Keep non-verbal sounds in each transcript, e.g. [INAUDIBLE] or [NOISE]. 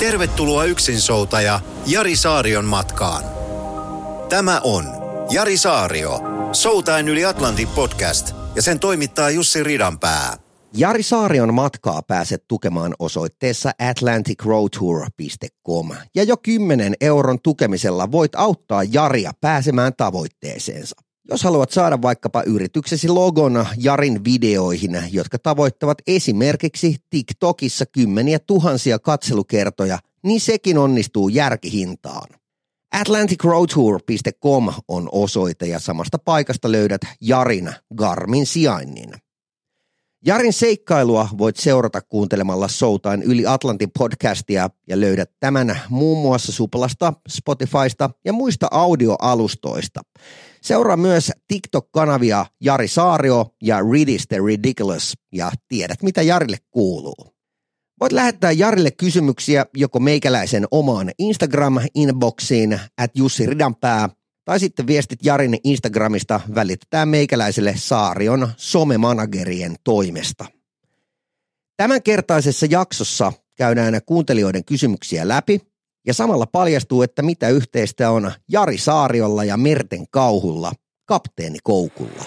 Tervetuloa yksinsoutaja Jari Saarion matkaan. Tämä on Jari Saario, Soutain yli Atlantin podcast ja sen toimittaa Jussi Ridanpää. Jari Saarion matkaa pääset tukemaan osoitteessa atlanticroadtour.com ja jo 10 euron tukemisella voit auttaa Jaria pääsemään tavoitteeseensa. Jos haluat saada vaikkapa yrityksesi logona Jarin videoihin, jotka tavoittavat esimerkiksi TikTokissa kymmeniä tuhansia katselukertoja, niin sekin onnistuu järkihintaan. AtlanticRoadTour.com on osoite ja samasta paikasta löydät Jarin Garmin sijainnin. Jarin seikkailua voit seurata kuuntelemalla Soutain yli Atlantin podcastia ja löydät tämän muun muassa Suplasta, Spotifysta ja muista audioalustoista. Seuraa myös TikTok-kanavia Jari Saario ja Read the Ridiculous ja tiedät mitä Jarille kuuluu. Voit lähettää Jarille kysymyksiä joko meikäläisen omaan Instagram-inboxiin at Jussi Ridanpää tai sitten viestit Jarin Instagramista välitetään meikäläiselle Saarion somemanagerien toimesta. Tämänkertaisessa jaksossa käydään kuuntelijoiden kysymyksiä läpi ja samalla paljastuu, että mitä yhteistä on Jari Saariolla ja Merten Kauhulla, kapteeni Koukulla.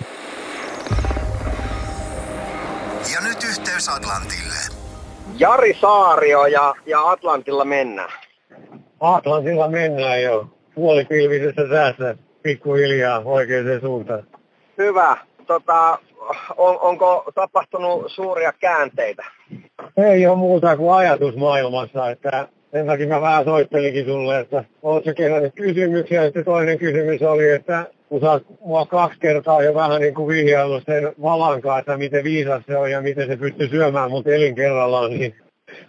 Ja nyt yhteys Atlantille. Jari Saario ja, ja Atlantilla mennään. Atlantilla mennään jo puolipilvisessä säässä pikkuhiljaa oikeaan suuntaan. Hyvä. Tota, on, onko tapahtunut suuria käänteitä? Ei ole muuta kuin ajatus maailmassa, että sen takia mä vähän soittelinkin sulle, että oletko kerännyt kysymyksiä. Sitten toinen kysymys oli, että kun sä oot mua kaksi kertaa jo vähän niin kuin vihjaillut sen valankaan, että miten viisas se on ja miten se pystyy syömään mut elin kerrallaan, niin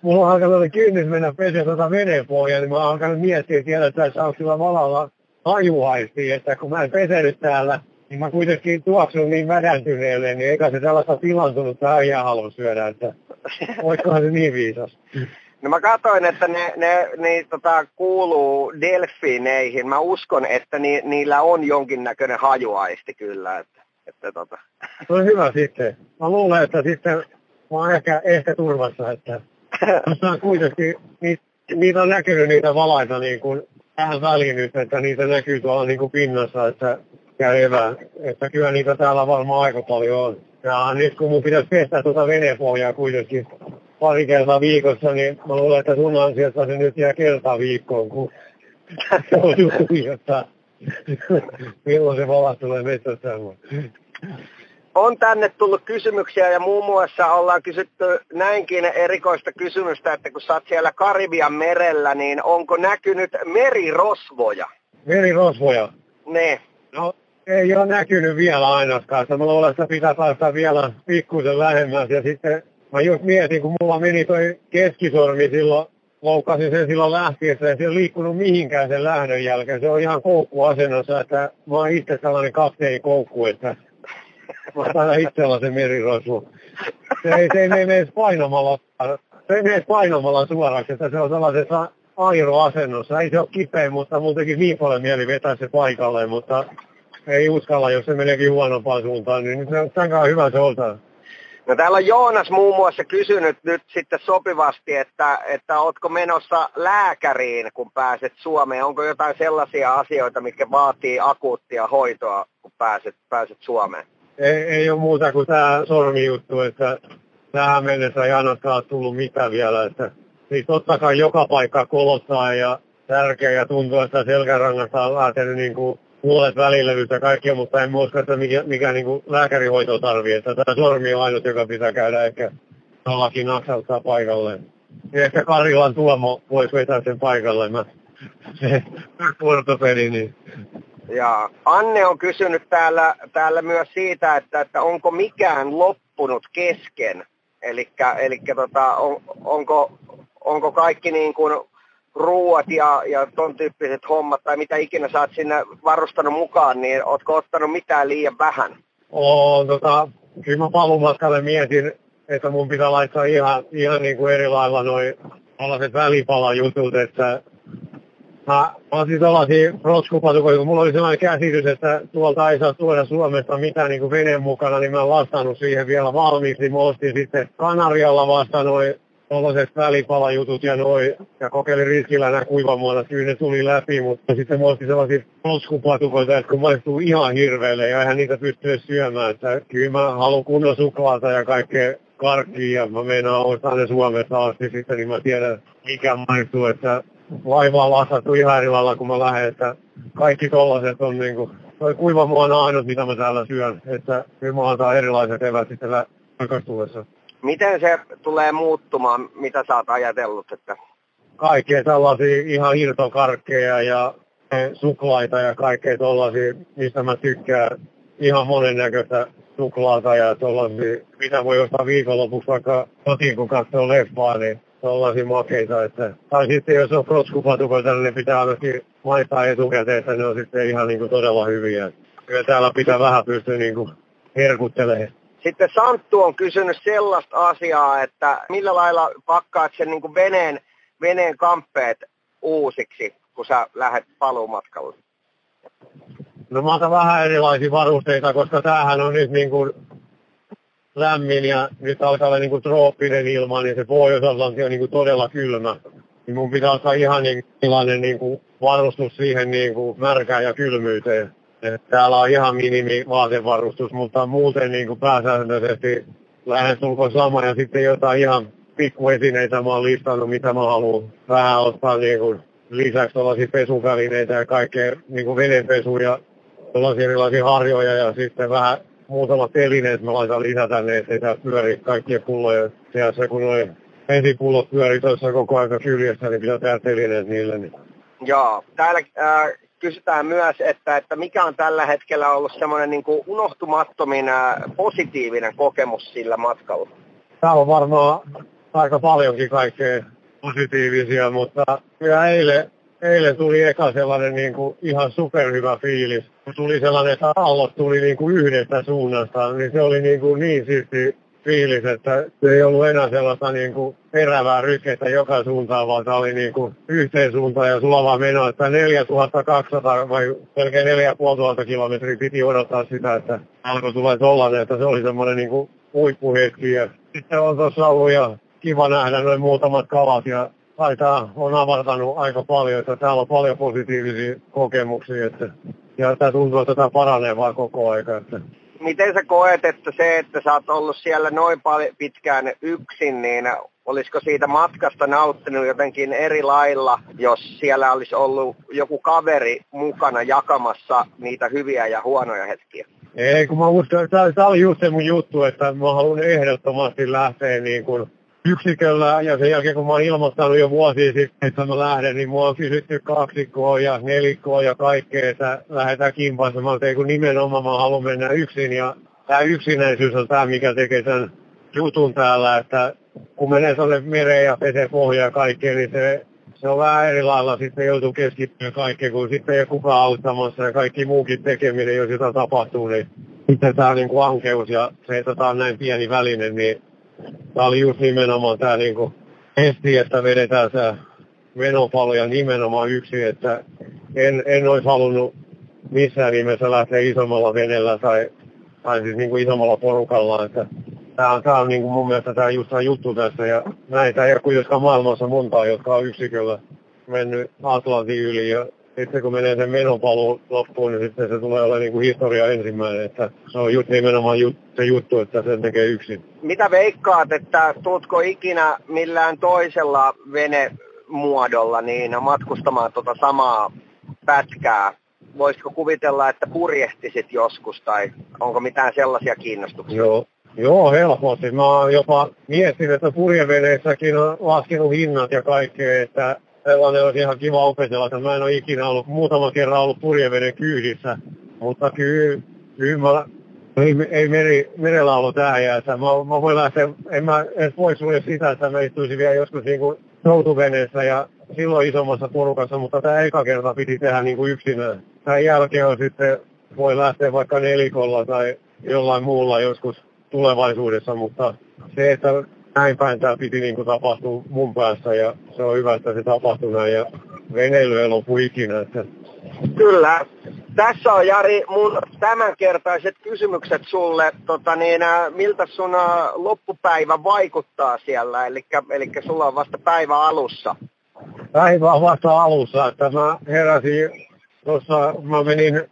mulla on alkanut kynnys mennä peseen tuota pohjaa, niin mä oon alkanut miettiä siellä, että tässä on sillä valalla hajuaisti, että kun mä en pesenyt täällä, niin mä kuitenkin tuoksun niin vädäntyneelle, niin eikä se sellaista pilantunutta äijää halua syödä, että voikohan se niin viisas. No mä katsoin, että ne, ne, ne tota, kuuluu delfiineihin. Mä uskon, että ni, niillä on jonkinnäköinen hajuaisti kyllä. Että, että, tota. Se on hyvä sitten. Mä luulen, että sitten mä oon ehkä, ehkä turvassa, että tässä on kuitenkin, niitä, niitä on näkynyt niitä valaita niin kuin tähän väliin nyt, että niitä näkyy tuolla niin kuin pinnassa, että käyvää. Että kyllä niitä täällä varmaan aika paljon on. Ja nyt kun mun pitäisi pestä tuota venepohjaa kuitenkin pari kertaa viikossa, niin mä luulen, että sun ansiosta se nyt jää kertaa viikkoon, kun se on että milloin se valas tulee metsästä. On tänne tullut kysymyksiä ja muun muassa ollaan kysytty näinkin erikoista kysymystä, että kun sä oot siellä Karibian merellä, niin onko näkynyt merirosvoja? Merirosvoja? Ne. No, ei ole näkynyt vielä ainakaan. Mä luulen, että pitää päästä vielä pikkuisen lähemmäs ja sitten mä just mietin, kun mulla meni toi keskisormi silloin, loukkasin sen silloin lähtiessä ja se ei liikkunut mihinkään sen lähdön jälkeen. Se on ihan koukkuasennossa, että mä oon itse sellainen kapteeni koukku, että mä oon itsellä se merirosvu. Se ei, se ei mene edes painamalla, se ei mene painamalla suoraksi, että se on sellaisessa airoasennossa. Ei se ole kipeä, mutta mun teki niin paljon mieli vetää se paikalle, mutta ei uskalla, jos se meneekin huonompaan suuntaan, niin se on hyvä se oltaan. No täällä on Joonas muun muassa kysynyt nyt sitten sopivasti, että, että ootko menossa lääkäriin, kun pääset Suomeen? Onko jotain sellaisia asioita, mitkä vaatii akuuttia hoitoa, kun pääset, pääset Suomeen? Ei, ei ole muuta kuin tämä sormijuttu, että tähän mennessä ei ainakaan tullut mitään vielä. Että, siis totta kai joka paikka kolottaa ja tärkeä ja tuntuu, että selkärangasta on lähtenyt niin kuin puolet välilevyltä kaikkia, mutta en usko, että mikä, mikä niin kuin lääkärihoito tarvii. Että tämä sormi on ainut, joka pitää käydä ehkä jollakin naksauttaa paikalle. Ja ehkä Karilan Tuomo voisi vetää sen paikalle. Mä, [LAUGHS] se niin ja Anne on kysynyt täällä, täällä myös siitä, että, että onko mikään loppunut kesken. Eli tota, on, onko, onko kaikki niin kuin ruuat ja, ja ton tyyppiset hommat tai mitä ikinä sä oot sinne varustanut mukaan, niin ootko ottanut mitään liian vähän? On, tota, kyllä mä palumatkalle mietin, että mun pitää laittaa ihan, ihan niin kuin eri lailla noin tällaiset välipalajutut, että Mä, mä otin tällaisia rotskupatukoja, kun mulla oli sellainen käsitys, että tuolta ei saa tuoda Suomesta mitään niin veneen mukana, niin mä en vastannut siihen vielä valmiiksi. Mä ostin sitten Kanarialla vasta noin tuollaiset välipalajutut ja noin, ja kokeilin riskillä nämä kuivamuodot, kyllä ne tuli läpi, mutta sitten mä ostin sellaisia rotskupatukoita, että kun maistuu ihan hirveelle ja eihän niitä pysty syömään, että kyllä mä haluan kunnon suklaata ja kaikkea karkkia ja mä meinaan ostaa ne Suomessa asti sitten, niin mä tiedän mikä maistuu, että laivaa lastattu lailla, kun mä lähden, että kaikki tollaset on niinku, toi kuivamuona on ainut, mitä mä täällä syön, että kyllä mä antaa erilaiset evät sitten takastuessa. Miten se tulee muuttumaan, mitä sä oot ajatellut, että Kaikkea tällaisia ihan irtokarkkeja ja suklaita ja kaikkea tollaisia, mistä mä tykkään. Ihan monennäköistä suklaata ja tollaisia, mitä voi ostaa viikonlopuksi vaikka kotiin, kun katsoo leffaa, niin tuollaisia makeita. Että, tai sitten jos on protskupatukoita, niin ne pitää ainakin maistaa etukäteen, että ne on sitten ihan niin kuin todella hyviä. Kyllä täällä pitää vähän pystyä niin kuin herkuttelemaan. Sitten Santtu on kysynyt sellaista asiaa, että millä lailla pakkaat sen niin kuin veneen, veneen kamppeet uusiksi, kun sä lähdet paluumatkalle? No mä otan vähän erilaisia varusteita, koska tämähän on nyt niin kuin lämmin ja nyt alkaa olla niin kuin trooppinen ilma, niin se Pohjois-Atlantti on niin kuin todella kylmä. Niin mun pitää ottaa ihan niin, sellainen niin kuin varustus siihen niin kuin märkään ja kylmyyteen. Et täällä on ihan minimi vaatevarustus, mutta muuten niin kuin pääsääntöisesti lähestulkoon sama ja sitten jotain ihan pikkuesineitä mä oon listannut, mitä mä haluan vähän ottaa niin kuin lisäksi tällaisia pesuvälineitä ja kaikkea niin kuin venepesu ja tällaisia erilaisia harjoja ja sitten vähän muutamat telineet mä laitan lisää tänne, ettei tää pyöri kaikkien pullojen seassa, kun noin vesipullot pyörii tuossa koko ajan kyljessä, niin pitää tehdä telineet niille. Niin. Joo, täällä äh, kysytään myös, että, että mikä on tällä hetkellä ollut semmoinen niin kuin unohtumattomin äh, positiivinen kokemus sillä matkalla? Täällä on varmaan aika paljonkin kaikkea positiivisia, mutta kyllä eilen, eilen tuli eka sellainen niin kuin ihan superhyvä fiilis. Tuli sellainen, että aallot tuli niin kuin yhdestä suunnasta, niin se oli niin, kuin niin siisti fiilis, että se ei ollut enää sellaista niin kuin erävää rykettä joka suuntaan, vaan tämä oli niin kuin yhteen suuntaan ja sulava meno, että 4200 vai melkein 4500 kilometriä piti odottaa sitä, että alkoi tulla tollainen, että se oli semmoinen niin kuin huippuhetki. Ja sitten on tuossa ollut ja kiva nähdä noin muutamat kalat ja taitaa on avartanut aika paljon, että täällä on paljon positiivisia kokemuksia, että, ja tämä tuntuu, että tämä paranee vaan koko aika. Että. Miten sä koet, että se, että sä oot ollut siellä noin paljon pitkään yksin, niin olisiko siitä matkasta nauttinut jotenkin eri lailla, jos siellä olisi ollut joku kaveri mukana jakamassa niitä hyviä ja huonoja hetkiä? Ei, kun mä uskon, että tämä oli just se mun juttu, että mä haluan ehdottomasti lähteä niin kuin yksiköllä ja sen jälkeen kun mä oon ilmoittanut jo vuosia sitten, että mä lähden, niin mua on kysytty kaksikkoa ja nelikkoa ja kaikkea, että lähdetään kimpaisemaan, että kun nimenomaan mä haluan mennä yksin ja tämä yksinäisyys on tämä, mikä tekee sen jutun täällä, että kun menee tuonne mereen ja pesee pohjaa ja kaikkea, niin se, se on vähän eri lailla sitten joutuu keskittyä kaikkeen, kun sitten ei ole kukaan auttamassa ja kaikki muukin tekeminen, jos jotain tapahtuu, niin sitten tämä niin kuin ankeus ja se, että tämä on näin pieni väline, niin tämä oli just nimenomaan tämä niinku esti, että vedetään se menopaloja nimenomaan yksi, että en, en olisi halunnut missään nimessä lähteä isommalla venellä tai, tai siis niin kuin isommalla porukalla, että tämä on, tämä on niin kuin mun mielestä tämä just tämä juttu tässä ja näitä ei ole kuitenkaan maailmassa montaa, jotka on yksiköllä mennyt Atlantin yli ja sitten kun menee sen menopaluu loppuun, niin sitten se tulee olla niin kuin historia ensimmäinen. Että se on just nimenomaan jut, se juttu, että sen tekee yksin. Mitä veikkaat, että tuutko ikinä millään toisella venemuodolla niin matkustamaan tuota samaa pätkää? Voisitko kuvitella, että purjehtisit joskus tai onko mitään sellaisia kiinnostuksia? Joo, Joo, helposti. Mä oon jopa miettinyt, että purjeveneissäkin on laskenut hinnat ja kaikkea, että sellainen olisi ihan kiva opetella, että mä en ole ikinä ollut, muutama kerran ollut purjeveden kyydissä, mutta kyllä, ei, ei meri, merellä ollut tähän jäässä. Mä, mä voin lähteä, en mä edes voi sulje sitä, että mä istuisin vielä joskus niin kuin soutuveneessä ja silloin isommassa porukassa, mutta tämä eka kerta piti tehdä niin kuin yksinään. Tämän jälkeen on sitten, voi lähteä vaikka nelikolla tai jollain muulla joskus tulevaisuudessa, mutta se, että näin päin tämä piti niin kuin tapahtua mun päässä ja se on hyvä, että se tapahtui näin ja veneily ei lopu ikinä. Että... Kyllä. Tässä on Jari mun tämänkertaiset kysymykset sulle. Tota niin, miltä sun loppupäivä vaikuttaa siellä? Eli, sulla on vasta päivä alussa. Päivä on vasta alussa. Että mä heräsin tuossa, mä menin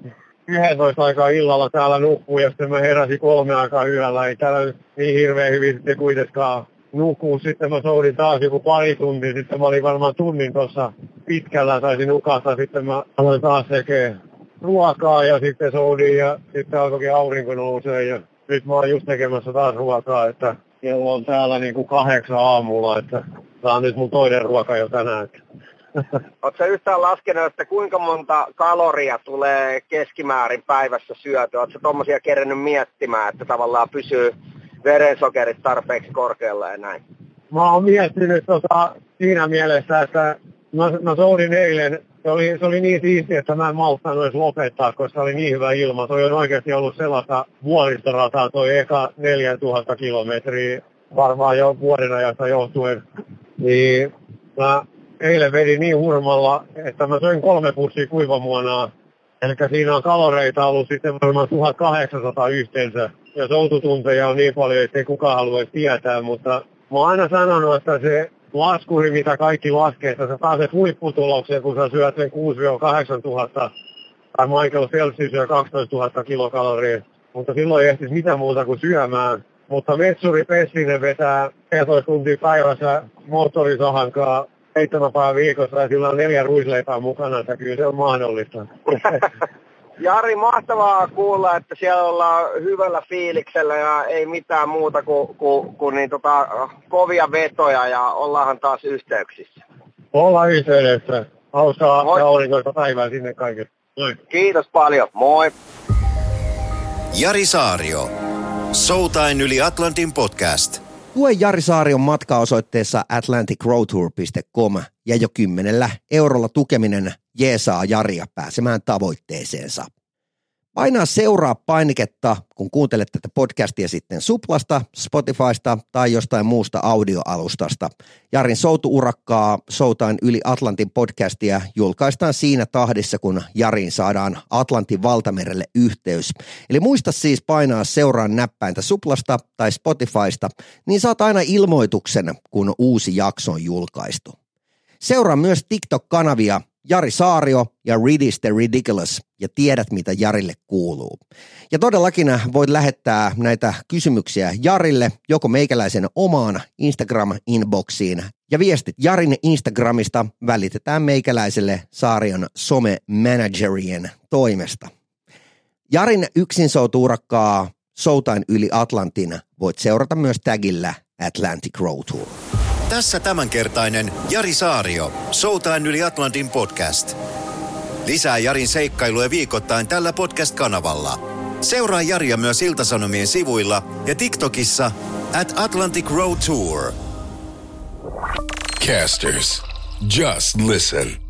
11 aikaa illalla täällä nukkuun ja sitten mä heräsin kolme aikaa yöllä. Ei täällä niin hirveän hyvin sitten kuitenkaan nukkuu. Sitten mä soudin taas joku pari tuntia. Sitten mä olin varmaan tunnin tuossa pitkällä. Taisin nukata. Sitten mä aloin taas tekemään ruokaa ja sitten soudin ja sitten alkoikin aurinko nousee. Ja nyt mä oon just tekemässä taas ruokaa. Että kello on täällä niin kuin kahdeksan aamulla. Että tää on nyt mun toinen ruoka jo tänään. [LAUGHS] Oletko yhtään laskenut, että kuinka monta kaloria tulee keskimäärin päivässä syötyä? Oletko tuommoisia kerennyt miettimään, että tavallaan pysyy verensokerit tarpeeksi korkealla ja näin? Mä oon miettinyt tota, siinä mielessä, että mä, mä soudin eilen, se oli, se oli niin siistiä, että mä en malttanut edes lopettaa, koska oli niin hyvä ilma. Toi on oikeasti ollut sellaista vuoristorataa, toi eka 4000 kilometriä, varmaan jo vuoden ajasta johtuen. Niin mä eilen vedin niin hurmalla, että mä söin kolme pussia kuivamuonaa. Eli siinä on kaloreita ollut sitten varmaan 1800 yhteensä. Ja soututunteja on niin paljon, että ei kukaan halua tietää, mutta mä oon aina sanonut, että se laskuri, mitä kaikki laskee, että sä pääset huipputulokseen, kun sä syöt sen 6-8 tuhatta, tai Michael Phelps syö 12 000 kilokaloria, mutta silloin ei ehtisi mitään muuta kuin syömään. Mutta metsuri Pessinen vetää 14 tuntia päivässä moottorisahankaa seitsemän päivän viikossa ja sillä on neljä ruisleipää mukana, että kyllä se on mahdollista. [LAUGHS] Jari, mahtavaa kuulla, että siellä ollaan hyvällä fiiliksellä ja ei mitään muuta kuin, kuin, kuin niin tota, kovia vetoja ja ollaanhan taas yhteyksissä. Ollaan yhteydessä. Hauskaa ja aurinkoista päivää sinne kaikille. Moi. Kiitos paljon. Moi. Jari Saario. Soutain yli Atlantin podcast. Tue Jari Saarion matka osoitteessa atlanticroadtour.com ja jo kymmenellä eurolla tukeminen jeesaa Jaria pääsemään tavoitteeseensa. Painaa seuraa painiketta, kun kuuntelet tätä podcastia sitten Suplasta, Spotifysta tai jostain muusta audioalustasta. Jarin soutuurakkaa Soutain yli Atlantin podcastia julkaistaan siinä tahdissa, kun Jarin saadaan Atlantin valtamerelle yhteys. Eli muista siis painaa seuraan näppäintä Suplasta tai Spotifysta, niin saat aina ilmoituksen, kun uusi jakso on julkaistu. Seuraa myös TikTok-kanavia Jari Saario ja Ridis the Ridiculous ja tiedät, mitä Jarille kuuluu. Ja todellakin voit lähettää näitä kysymyksiä Jarille joko meikäläisen omaan Instagram-inboxiin ja viestit Jarin Instagramista välitetään meikäläiselle Saarion some-managerien toimesta. Jarin yksin soutuurakkaa Soutain yli Atlantin voit seurata myös tagillä Atlantic Road Tour. Tässä tämänkertainen Jari Saario, Soutain yli Atlantin podcast. Lisää Jarin seikkailuja viikoittain tällä podcast-kanavalla. Seuraa Jaria myös Iltasanomien sivuilla ja TikTokissa at Atlantic Road Tour. Casters, just listen.